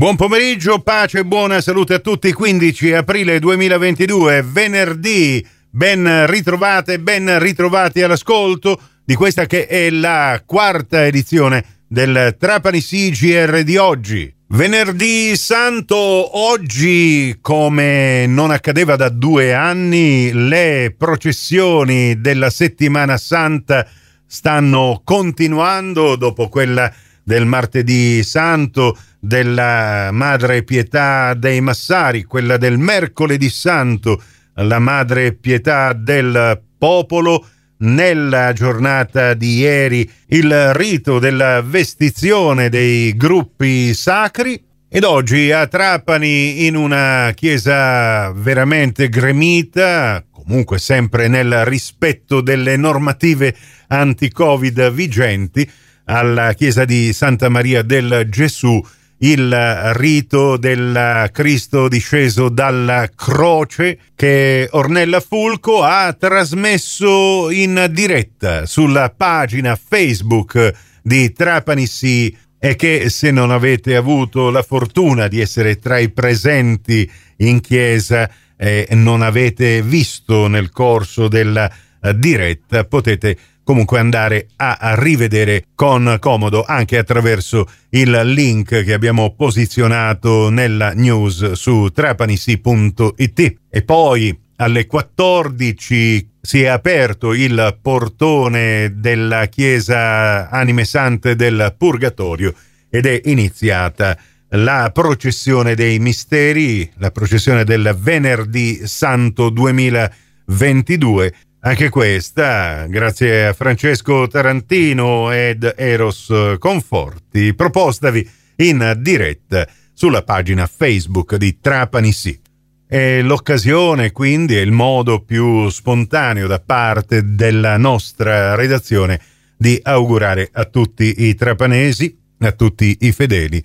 Buon pomeriggio, pace e buona salute a tutti. 15 aprile 2022, venerdì. Ben ritrovate, ben ritrovati all'ascolto di questa che è la quarta edizione del Trapani CGR di oggi. Venerdì Santo, oggi, come non accadeva da due anni, le processioni della settimana santa stanno continuando dopo quella del martedì santo della Madre Pietà dei Massari, quella del mercoledì santo, la Madre Pietà del popolo, nella giornata di ieri il rito della vestizione dei gruppi sacri. Ed oggi a Trapani in una chiesa veramente gremita, comunque sempre nel rispetto delle normative anti-Covid vigenti, alla chiesa di Santa Maria del Gesù il rito del Cristo disceso dalla croce che Ornella Fulco ha trasmesso in diretta sulla pagina Facebook di Trapani Sì e che se non avete avuto la fortuna di essere tra i presenti in chiesa e non avete visto nel corso della diretta potete comunque andare a, rivedere con comodo anche attraverso il link che abbiamo posizionato nella news su trapanisi.it e poi alle 14 si è aperto il portone della chiesa Anime Sante del Purgatorio ed è iniziata la processione dei misteri, la processione del venerdì santo 2022 anche questa, grazie a Francesco Tarantino ed Eros Conforti, propostavi in diretta sulla pagina Facebook di Trapani Sì. È l'occasione, quindi, è il modo più spontaneo da parte della nostra redazione di augurare a tutti i trapanesi, a tutti i fedeli,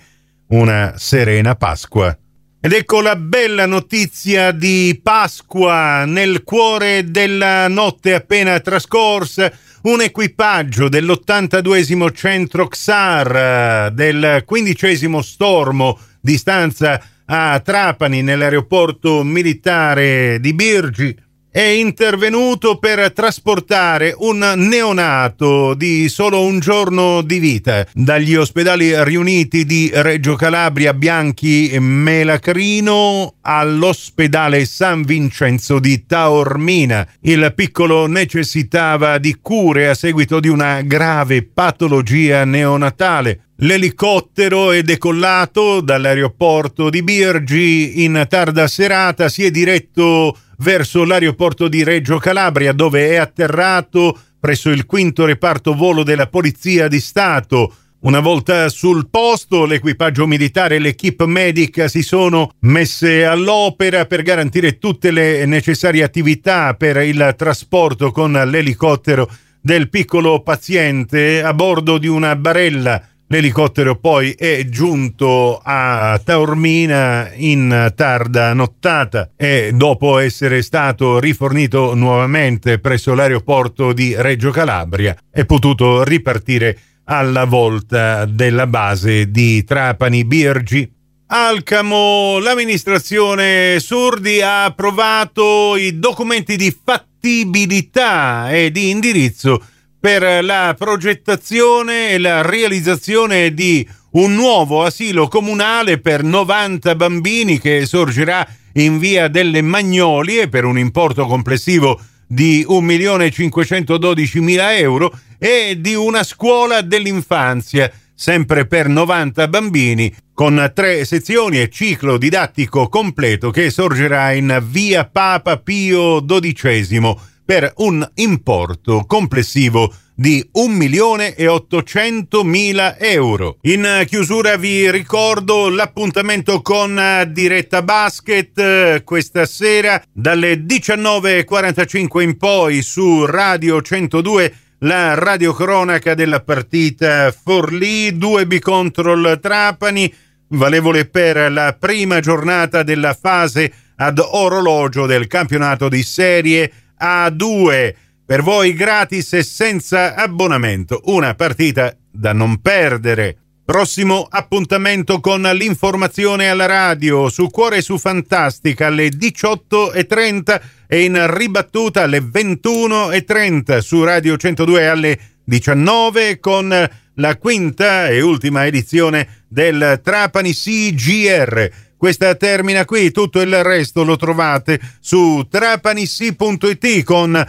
una serena Pasqua ed ecco la bella notizia di Pasqua nel cuore della notte appena trascorsa. Un equipaggio dell'82 centro XAR del 15 stormo di stanza a Trapani nell'aeroporto militare di Birgi è intervenuto per trasportare un neonato di solo un giorno di vita dagli ospedali riuniti di Reggio Calabria, Bianchi Melacrino all'ospedale San Vincenzo di Taormina. Il piccolo necessitava di cure a seguito di una grave patologia neonatale. L'elicottero è decollato dall'aeroporto di Birgi in tarda serata, si è diretto verso l'aeroporto di Reggio Calabria dove è atterrato presso il quinto reparto volo della Polizia di Stato. Una volta sul posto, l'equipaggio militare e l'equipe medica si sono messe all'opera per garantire tutte le necessarie attività per il trasporto con l'elicottero del piccolo paziente a bordo di una barella L'elicottero poi è giunto a Taormina in tarda nottata e dopo essere stato rifornito nuovamente presso l'aeroporto di Reggio Calabria è potuto ripartire alla volta della base di Trapani Birgi. Alcamo, l'amministrazione Surdi ha approvato i documenti di fattibilità e di indirizzo per la progettazione e la realizzazione di un nuovo asilo comunale per 90 bambini che sorgerà in via delle Magnolie per un importo complessivo di 1.512.000 euro e di una scuola dell'infanzia sempre per 90 bambini con tre sezioni e ciclo didattico completo che sorgerà in via Papa Pio XII per un importo complessivo di 1 milione e 800 mila euro. In chiusura vi ricordo l'appuntamento con Diretta Basket questa sera dalle 19.45 in poi su Radio 102 la radiocronaca della partita Forlì 2B contro il Trapani valevole per la prima giornata della fase ad orologio del campionato di Serie a2 per voi gratis e senza abbonamento. Una partita da non perdere. Prossimo appuntamento con l'informazione alla radio su Cuore su Fantastica alle 18.30 e in ribattuta alle 21.30 su Radio 102 alle 19 con la quinta e ultima edizione del Trapani CGR. Questa termina qui, tutto il resto lo trovate su trapanissi.it con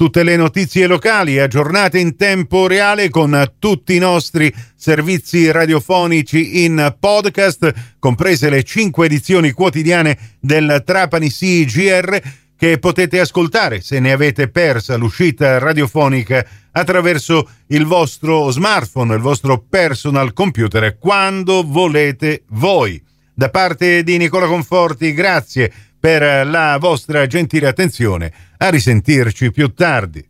tutte le notizie locali aggiornate in tempo reale con tutti i nostri servizi radiofonici in podcast, comprese le cinque edizioni quotidiane del Trapani CGR che potete ascoltare se ne avete persa l'uscita radiofonica attraverso il vostro smartphone, il vostro personal computer quando volete voi. Da parte di Nicola Conforti, grazie per la vostra gentile attenzione. A risentirci più tardi.